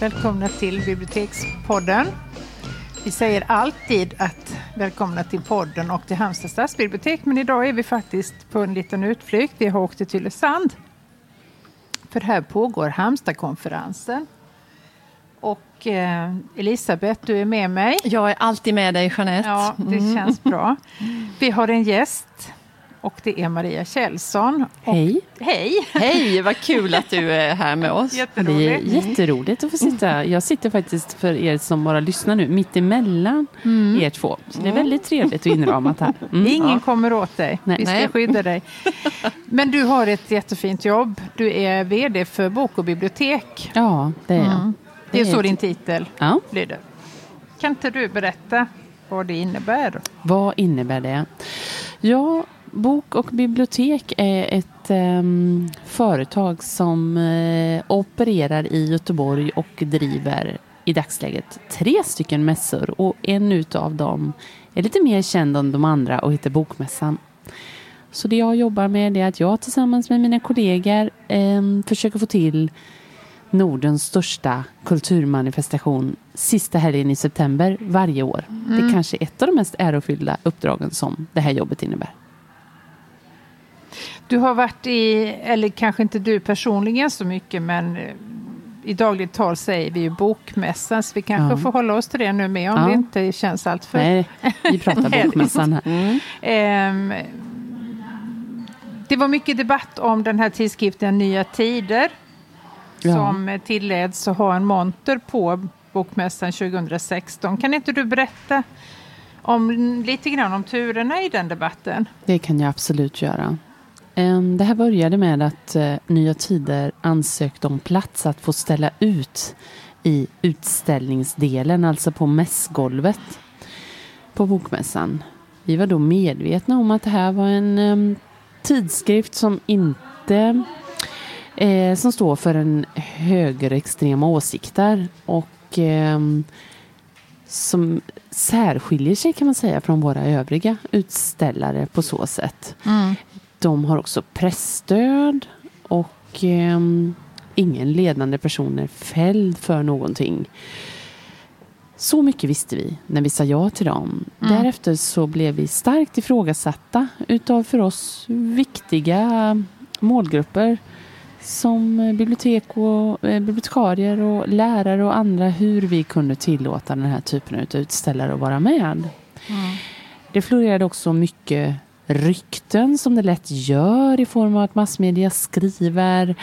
Välkomna till Bibliotekspodden. Vi säger alltid att välkomna till podden och till Halmstad stadsbibliotek, men idag är vi faktiskt på en liten utflykt. Vi har åkt till Tylösand. För här pågår Halmstadkonferensen. Och eh, Elisabeth, du är med mig. Jag är alltid med dig, Jeanette. Ja, det Mm. känns bra. Vi har en gäst och det är Maria Kjellson. Och, Hej. Hej! Hej, vad kul att du är här med oss. Det är Jätteroligt. jätteroligt att få sitta. Jag sitter faktiskt för er som bara lyssnar nu mitt emellan er två. Så det är väldigt trevligt och inramat här. Mm. Ingen kommer åt dig. Nej. Vi ska skydda dig. Men du har ett jättefint jobb. Du är VD för Bok och bibliotek. Ja, det är jag. Mm. Det är Det är så ett- din titel Ja. lyder. Kan inte du berätta vad det innebär? Vad innebär det? Ja, Bok och bibliotek är ett ehm, företag som eh, opererar i Göteborg och driver i dagsläget tre stycken mässor och en utav dem är lite mer känd än de andra och heter Bokmässan. Så det jag jobbar med är att jag tillsammans med mina kollegor ehm, försöker få till Nordens största kulturmanifestation sista helgen i september varje år. Det är kanske ett av de mest ärofyllda uppdragen som det här jobbet innebär. Du har varit i, eller kanske inte du personligen så mycket, men eh, i dagligt tal säger vi ju bokmässan, så vi kanske Ja. får hålla oss till det nu med om Ja. det inte känns allt för Nej, vi pratar bokmässan här. Mm. Ehm, det var mycket debatt om den här tidskriften Nya Tider Ja. som tilläts att ha en monter på Bokmässan 2016. Kan inte du berätta om, lite grann om turerna i den debatten? Det kan jag absolut göra. Ehm, det här började med att eh, Nya Tider ansökte om plats att få ställa ut i utställningsdelen, alltså på mässgolvet på Bokmässan. Vi var då medvetna om att det här var en ehm, tidskrift som inte eh, som står för en högerextrema åsikter och eh, som särskiljer sig kan man säga från våra övriga utställare på så sätt. Mm. De har också pressstöd och ehm, ingen ledande person är fälld för någonting. Så mycket visste vi när vi sa ja till dem. Mm. Därefter så blev vi starkt ifrågasatta utav för oss viktiga målgrupper som bibliotek och eh, bibliotekarier och lärare och andra hur vi kunde tillåta den här typen av utställare att vara med. Det florerade också mycket rykten som det lätt gör i form av att massmedia skriver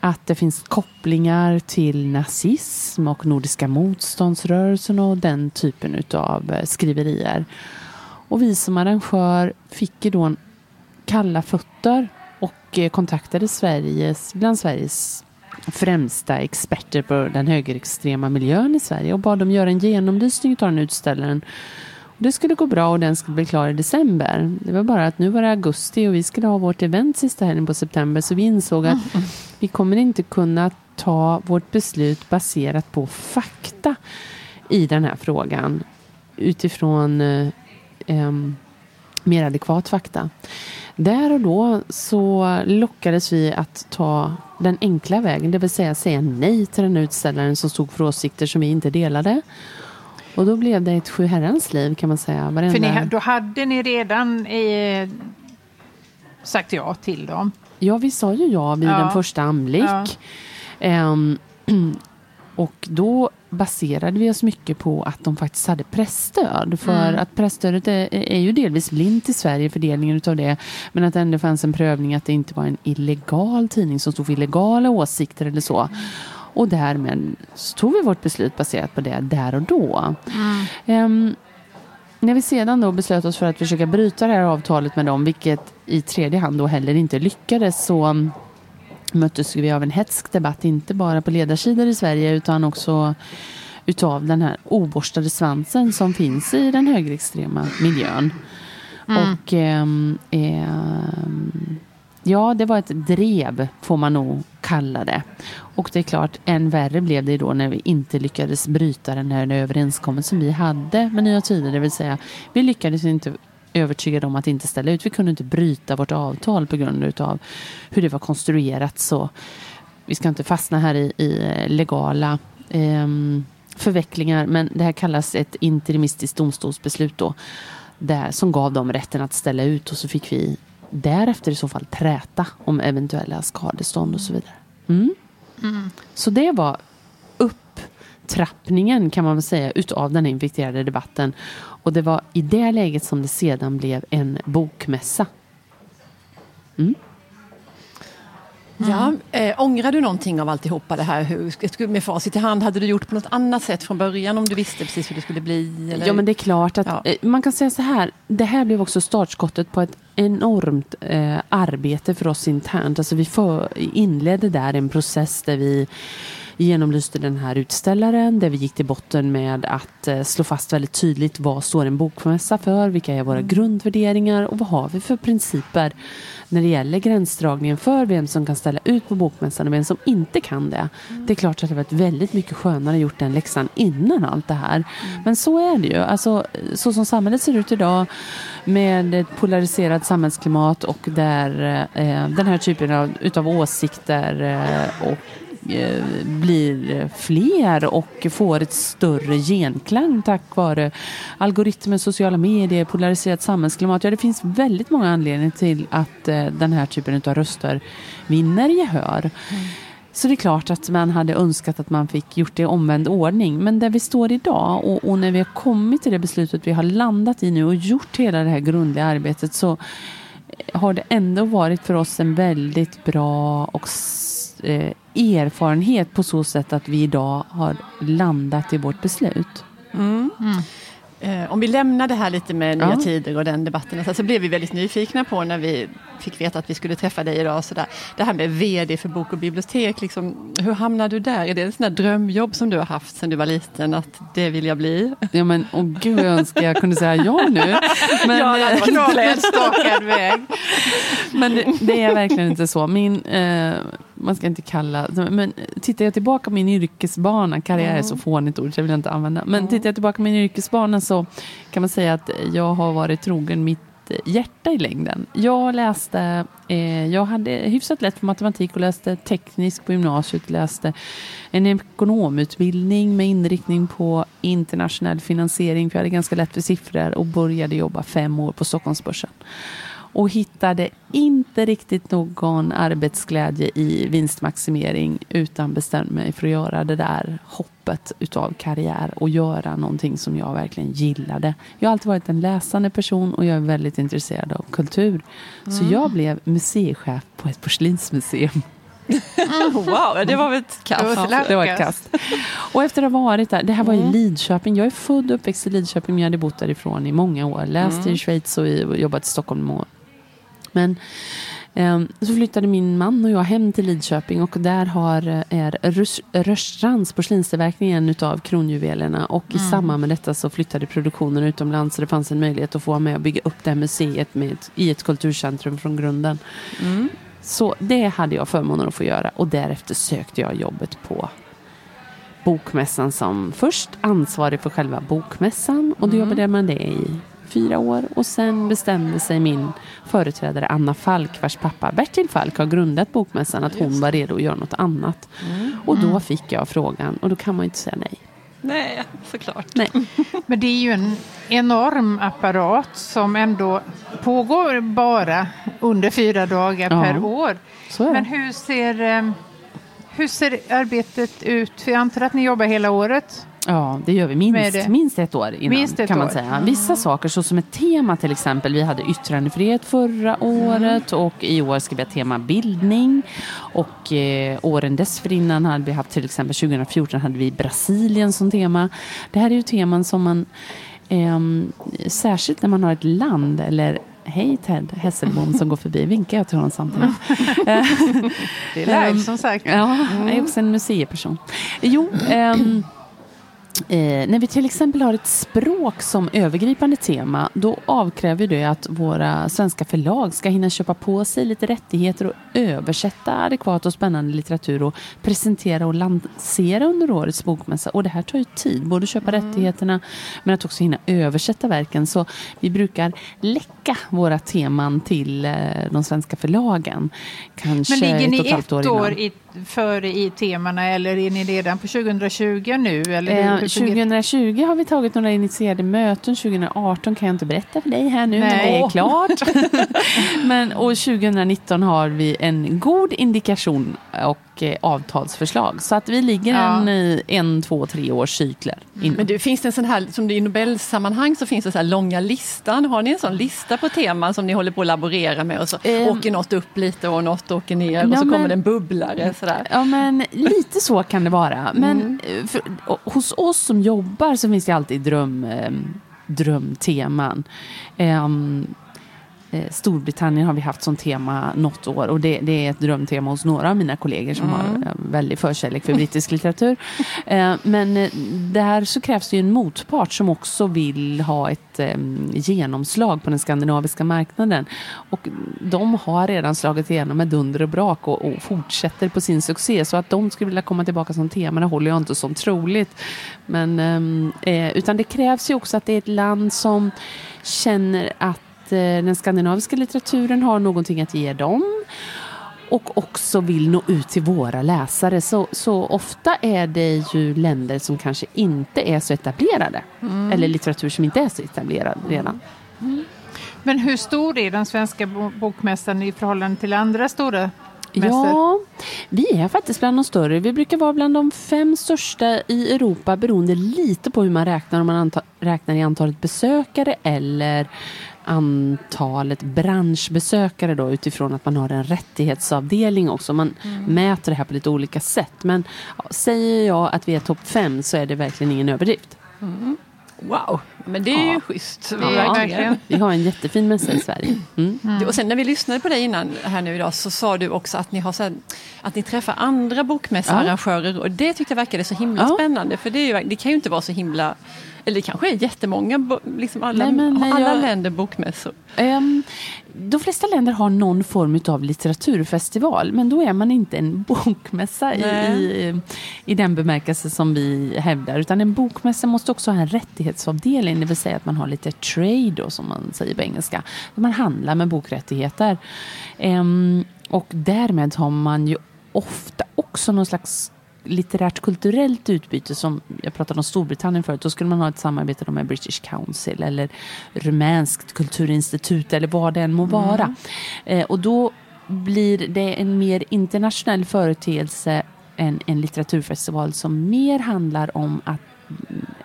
att det finns kopplingar till nazism och Nordiska motståndsrörelsen och den typen av eh, skriverier. Och vi som arrangör fick ju då en kalla fötter och eh, kontaktade Sveriges, bland Sveriges främsta experter på den högerextrema miljön i Sverige och bad dem göra en genomlysning av den utställaren. Det skulle gå bra och den skulle bli klar i december. Det var bara att nu var det augusti och vi skulle ha vårt event sista helgen på september så vi insåg att vi kommer inte kunna ta vårt beslut baserat på fakta i den här frågan utifrån eh, em, mer adekvat fakta. Där och då så lockades vi att ta den enkla vägen, det vill säga säga nej till den utställaren som stod för åsikter som vi inte delade. Och då blev det ett sjuherrans liv kan man säga. Varenda... För ni, då hade ni redan eh, sagt ja till dem. Ja, vi sa ju ja vid Ja. en första anblick. Ja. Ehm, och då baserade vi oss mycket på att de faktiskt hade pressstöd. För Mm. att pressstödet är, är ju delvis blint i Sverige, fördelningen utav det. Men att det ändå fanns en prövning att det inte var en illegal tidning som stod för illegala åsikter eller så. Och därmed så tog vi vårt beslut baserat på det där och då. Ehm, när vi sedan då beslöt oss för att försöka bryta det här avtalet med dem, vilket i tredje hand då heller inte lyckades, så mm, möttes vi av en hetsk debatt, inte bara på ledarsidor i Sverige utan också utav den här oborstade svansen som finns i den högerextrema miljön. Och ehm, ehm, ja, det var ett drev får man nog kalla det. Och det är klart, än värre blev det då när vi inte lyckades bryta den här överenskommelsen vi hade med Nya Tider. Det vill säga, vi lyckades inte övertyga dem att inte ställa ut. Vi kunde inte bryta vårt avtal på grund utav hur det var konstruerat. Så vi ska inte fastna här i, i legala eh, förvecklingar. Men det här kallas ett interimistiskt domstolsbeslut då. Där, som gav dem rätten att ställa ut och så fick vi därefter i så fall träta om eventuella skadestånd och så vidare. Mm. Så det var upptrappningen kan man väl säga utav den infekterade debatten. Och det var i det läget som det sedan blev en bokmässa. Ja, äh, ångrar du någonting av alltihopa det här? Hur, med facit i hand, hade du gjort på något annat sätt från början om du visste precis hur det skulle bli? Eller? Ja men det är klart att Ja. eh, man kan säga så här. Det här blev också startskottet på ett enormt eh, arbete för oss internt. Alltså vi för, inledde där en process där vi genomlyste den här utställaren, där vi gick till botten med att eh, slå fast väldigt tydligt vad står en bokmässa för, vilka är våra grundvärderingar och vad har vi för principer när det gäller gränsdragningen för vem som kan ställa ut på bokmässan och vem som inte kan det. Det är klart att det varit väldigt mycket skönare gjort den läxan innan allt det här. Men så är det ju. Alltså, så som samhället ser ut idag med ett polariserat samhällsklimat och där eh, den här typen av utav åsikter eh, och blir fler och får ett större genklang tack vare algoritmer, sociala medier, polariserat samhällsklimat. Ja, det finns väldigt många anledningar till att eh, den här typen av röster vinner gehör. Så det är klart att man hade önskat att man fick gjort det i omvänd ordning. Men där vi står idag och, och när vi har kommit till det beslutet vi har landat i nu och gjort hela det här grundliga arbetet så har det ändå varit för oss en väldigt bra och eh, erfarenhet på så sätt att vi idag har landat i vårt beslut. Mm. Eh, Om vi lämnar det här lite med nya Ja. tider och den debatten, så, så blev vi väldigt nyfikna på när vi fick veta att vi skulle träffa dig idag. Så där. Det här med VD för bok och bibliotek, liksom, hur hamnade du där? Är det en sån där drömjobb som du har haft sedan du var liten, att det vill jag bli? Ja men åh gud jag önskar jag kunde säga ja nu. Men, Ja, det hade varit eh, väg. men det, det är verkligen inte så. Min, eh, man ska inte kalla, men tittar jag tillbaka på min yrkesbana, karriär är så fånigt ord så jag vill inte använda. Men tittar jag tillbaka på min yrkesbana så kan man säga att jag har varit trogen mitt hjärta i längden. Jag läste, eh, jag hade hyfsat lätt för matematik och läste teknisk på gymnasiet. Läste en ekonomutbildning med inriktning på internationell finansiering för jag hade ganska lätt för siffror och började jobba fem år på Stockholmsbörsen och hittade inte riktigt någon arbetsglädje i vinstmaximering utan bestämde mig för att göra det där hoppet utav karriär och göra någonting som jag verkligen gillade. Jag har alltid varit en läsande person och jag är väldigt intresserad av kultur. Så jag blev museichef på ett porslinsmuseum. Wow, det var väl ett Det var kast. Ja, det var ett kast. Och efter att ha varit där, det här var i Mm. Lidköping. Jag är född och uppväxt i Lidköping men jag hade bott därifrån i många år. Läst Mm. i Schweiz och jobbat i Stockholm. Men ehm, så flyttade min man och jag hem till Lidköping och där har, eh, är Rörstrands porslinstillverkning en utav kronjuvelerna. Och i samband med detta så flyttade produktionen utomlands så det fanns en möjlighet att få vara med och bygga upp det här museet med ett, i ett kulturcentrum från grunden. Mm. Så det hade jag förmånen att få göra. Och därefter sökte jag jobbet på Bokmässan som först ansvarig för själva bokmässan. Och då jobbade jag med det i fyra år och sen bestämde sig min företrädare Anna Falk vars pappa Bertil Falk har grundat Bokmässan att hon var redo att göra något annat. Och då fick jag frågan och då kan man ju inte säga nej. Nej, såklart. Nej. Men det är ju en enorm apparat som ändå pågår bara under fyra dagar Ja. per år. Men hur ser, eh, hur ser arbetet ut? För jag antar att ni jobbar hela året? Ja, det gör vi minst, minst ett år innan. Minst ett kan man år. säga. Vissa saker, så som ett tema till exempel. Vi hade yttrandefrihet förra året och i år ska vi ha tema bildning. Och eh, åren dessförinnan hade vi haft till exempel 2014 hade vi Brasilien som tema. Det här är ju teman som man ehm, särskilt när man har ett land eller Hej Ted Hesselbom som går förbi, vinkar jag till honom samtidigt. Eh, Det är live Ehm, som sagt. Ja, jag är också en museiperson. Jo, ehm, eh, när vi till exempel har ett språk som övergripande tema då avkräver det att våra svenska förlag ska hinna köpa på sig lite rättigheter och översätta adekvat och spännande litteratur och presentera och lansera under årets bokmässa. Och det här tar ju tid, både att köpa rättigheterna men att också hinna översätta verken. Så vi brukar läcka våra teman till eh, de svenska förlagen. Kanske Men ligger ett ni och ett halvt ett år år innan. i före i temana eller är ni redan på 2020 nu? Eller Eh, hur fungerar- 2020 har vi tagit några initierade möten. 2018 kan jag inte berätta för dig här nu, men det Nej. är klart. men, och 2019 har vi en god indikation och eh, avtalsförslag. Så att vi ligger Ja. en, i en, två, tre års cykler. innan. Men du, finns det en sån här, som i Nobelsammanhang så finns det så här långa listan. Har ni en sån lista på teman som ni håller på att laborera med och så Ehm. åker något upp lite och något åker ner och Ja, så men- kommer det en bubblare sådär. Ja, men lite så kan det vara. Men Mm. eh, för, och, hos oss som jobbar så finns det alltid dröm, eh, drömteman. Eh, Storbritannien har vi haft som tema något år och det, det är ett drömtema hos några av mina kollegor som Mm. har eh, väldigt förkärlek för brittisk litteratur. Eh, men eh, där så krävs det ju en motpart som också vill ha ett eh, genomslag på den skandinaviska marknaden. Och de har redan slagit igenom med dunder och brak och, och fortsätter på sin succé. Så att de skulle vilja komma tillbaka som tema, det håller jag inte som troligt. Men, ehm, eh, utan det krävs ju också att det är ett land som känner att eh, den skandinaviska litteraturen har någonting att ge dem och också vill nå ut till våra läsare. Så, så ofta är det ju länder som kanske inte är så etablerade. Eller litteratur som inte är så etablerad redan. Men hur stor är den svenska bo- bokmässan i förhållande till andra stora mässor? Ja, vi är faktiskt bland de större. Vi brukar vara bland de fem största i Europa beroende lite på hur man räknar. Om man räknar i antalet besökare eller antalet branschbesökare då utifrån att man har en rättighetsavdelning också. Man mäter det här på lite olika sätt. Men ja, säger jag att vi är topp fem så är det verkligen ingen överdrift. Wow, men det är ju Ja. schysst. Det är verkligen. Vi har en jättefin mässa i Sverige. Mm. Du, Och sen när vi lyssnade på dig innan här nu idag så sa du också att ni, har här, att ni träffar andra bokmässoarrangörer och det tyckte jag verkade så himla Ja. spännande för det, är ju, det kan ju inte vara så himla eller det kanske är jättemånga, liksom alla, Nej, men när alla jag- länder bokmässor. Ehm, de flesta länder har någon form av litteraturfestival men då är man inte en bokmässa i, Nej. i, i den bemärkelse som vi hävdar. Utan en bokmässa måste också ha en rättighetsavdelning, det vill säga att man har lite trade då, som man säger på engelska. Där man handlar med bokrättigheter. Ehm, och därmed har man ju ofta också någon slags litterärt kulturellt utbyte som jag pratade om Storbritannien förut. Då skulle man ha ett samarbete med British Council eller Rumänskt kulturinstitut eller vad det än må vara. Eh, och då blir det en mer internationell företeelse än en litteraturfestival som mer handlar om att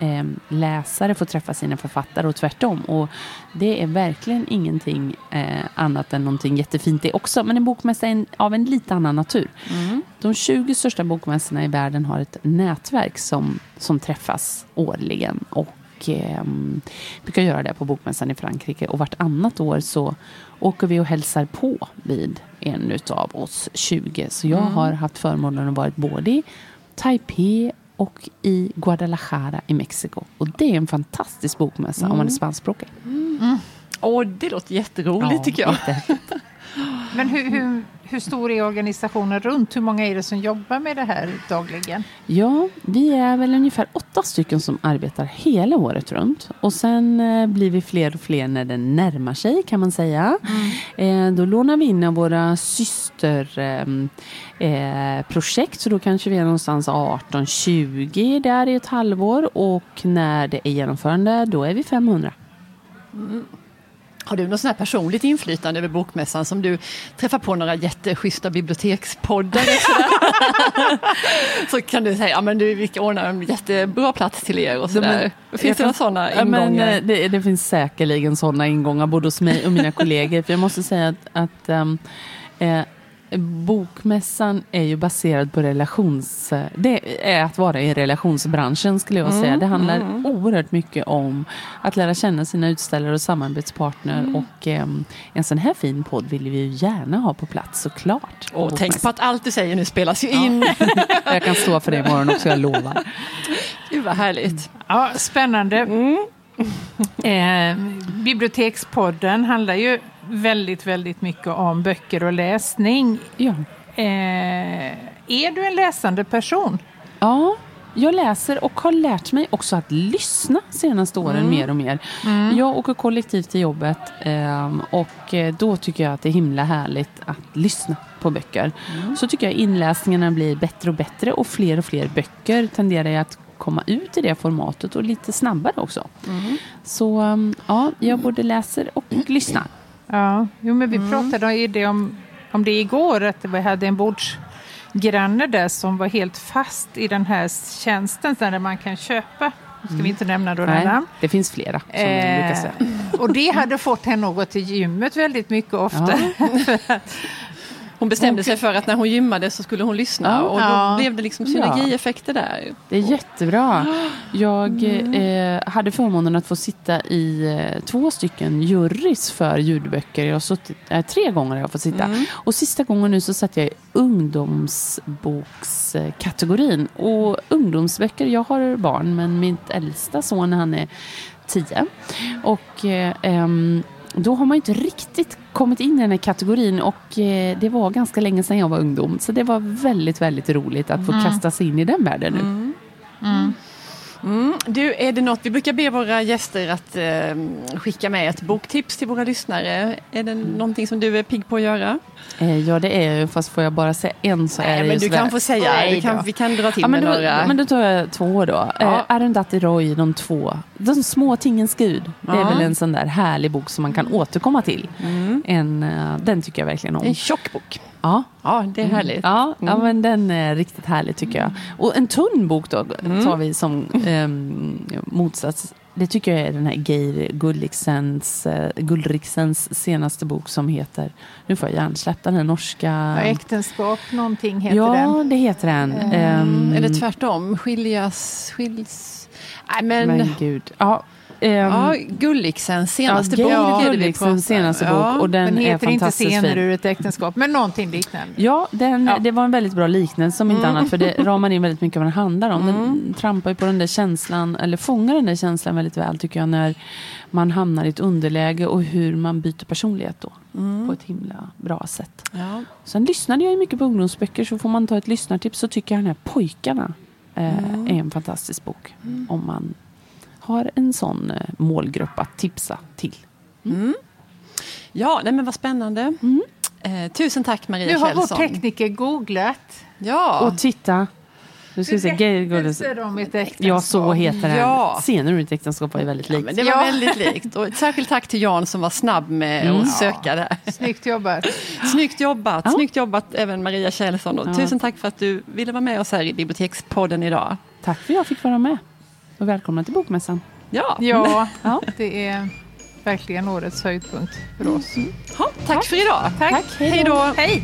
eh, läsare får träffa sina författare och tvärtom. Och det är verkligen ingenting eh, annat än någonting jättefint det också. Men en bokmässa är en, av en lite annan natur. De 20 största bokmässorna i världen har ett nätverk som, som träffas årligen. Och eh, brukar göra det på bokmässan i Frankrike. Och vartannat år så åker vi och hälsar på vid en utav oss 20. Så jag har haft förmånen att vara både i Taipei och i Guadalajara i Mexiko. Och det är en fantastisk bokmässa om man är spanskspråkig. Åh, det låter jätteroligt tycker jag. Men hur, hur, hur stor är organisationen runt? Hur många är det som jobbar med det här dagligen? Ja, vi är väl ungefär åtta stycken som arbetar hela året runt. Och sen eh, blir vi fler och fler när den närmar sig kan man säga. Eh, då lånar vi in av våra systerprojekt. Eh, så då kanske vi är någonstans 18-20 där i ett halvår. Och när det är genomförande då är vi 500. Har du något sånt här personligt inflytande över bokmässan som du träffar på några jätteschyssta bibliotekspoddar? så kan du säga, ja men du, vi ordnar en jättebra plats till er och sådär. Finns det några sådana Ja, ingångar? eh, det, det finns säkerligen sådana ingångar både hos mig och mina kollegor. För jag måste säga att, att ehm, eh, Bokmässan är ju baserad på relations... eh, Det är att vara i relationsbranschen skulle jag säga. Det handlar oerhört mycket om att lära känna sina utställare och samarbetspartner. Och ehm, en sån här fin podd vill vi ju gärna ha på plats såklart. på och tänk på att allt du säger nu spelas ju in. Jag kan stå för det imorgon också, jag lovar. Gud vad härligt. Ja, spännande. Eh, bibliotekspodden handlar ju väldigt, väldigt mycket om böcker och läsning. Ja. Eh, är du en läsande person? Ja, jag läser och har lärt mig också att lyssna senaste åren mer och mer. Jag åker kollektivt till jobbet ehm, och eh, då tycker jag att det är himla härligt att lyssna på böcker så tycker jag inläsningarna blir bättre och bättre och fler och fler böcker tenderar ju att komma ut i det formatet och lite snabbare också. Så um, ja, jag både läser och lyssnar. Ja, jo, men vi pratade ju det om, om det igår, att vi hade en bordsgranne där som var helt fast i den här tjänsten där man kan köpa, ska vi inte nämna då Nej, namn. det finns flera som. Eh, och det hade fått henne att gå till gymmet väldigt mycket ofta. Hon bestämde sig för att när hon gymmade så skulle hon lyssna och då blev det liksom synergieffekter där. Det är jättebra. Jag eh, hade förmånen att få sitta i eh, två stycken jurys för ljudböcker. Jag har suttit, eh, tre gånger har jag fått sitta. Och sista gången nu så satt jag i ungdomsbokskategorin. Och ungdomsböcker, jag har barn men mitt äldsta son han är tio. Och eh, då har man inte riktigt kommit in i den här kategorin och eh, det var ganska länge sedan jag var ungdom. Så det var väldigt, väldigt roligt att få kasta sig in i den världen nu. Mm. Du, är det något, vi brukar be våra gäster att eh, skicka med ett boktips till våra lyssnare. Är det någonting som du är pigg på att göra? Eh, Ja, det är ju, fast får jag bara säga en så är Nej, det men ju du kan få säga, Nej kan, vi kan dra till Ja, men, med då, några. men då tar jag två då. Ja. Eh, Arundhati Roy, de två. De små tingens gud. Det är Ja. väl en sån där härlig bok som man kan återkomma till. En, eh, den tycker jag verkligen om. En tjock bok. Ja, Ja, det är härligt. Ja, ja, Mm. men den är riktigt härlig tycker jag. Och en tunn bok då Mm. tar vi som ehm, motsats. Det tycker jag är den här Geir Gulliksens, eh, Gullriksens senaste bok som heter, nu får jag hjärnsläpp, den här norska... Ja, äktenskap, någonting heter ja, den. det heter den. Ehm, Eller tvärtom, skiljas, skiljs... Nej men, men gud. Ja, ehm, ja, Gulliksens senaste ja, bok är Gulliksens pratar senaste Ja. bok och den, Den är heter inte fantastiskt Scener fin. ur ett äktenskap, men någonting liknande. Ja, den, Ja. det var en väldigt bra liknelse om inte Mm. annat. För det ramar in väldigt mycket vad den handlar om. Den trampar ju på den där känslan, eller fångar den där känslan väldigt väl tycker jag. När man hamnar i ett underläge och hur man byter personlighet då. På ett himla bra sätt. Ja. Sen lyssnade jag ju mycket på ungdomsböcker så får man ta ett lyssnartips så tycker jag den här Pojkarna eh, är en fantastisk bok. Om man har en sån eh, målgrupp att tipsa till. Ja, nej men vad spännande. Eh, tusen tack Maria Nu har vår Kjellson. tekniker googlat. Ja, Och titta, nu ska vi se, Geir Gulliksson. Berättelse om ett äktenskap. Ja, så heter den. Ja. Scener ur ett äktenskap var ju väldigt ja, likt. men det var Ja. väldigt likt. Och ett särskilt tack till Jan som var snabb med Mm. att söka det. Snyggt jobbat. Snyggt jobbat, Ja. snyggt jobbat även Maria Kjellson. Ja. Tusen tack för att du ville vara med oss här i Bibliotekspodden idag. Tack för att jag fick vara med. Och välkomna till Bokmässan. Ja, Ja, Ja. det är verkligen årets höjdpunkt för oss. Ha, tack för idag. Tack. Hej då. Hej.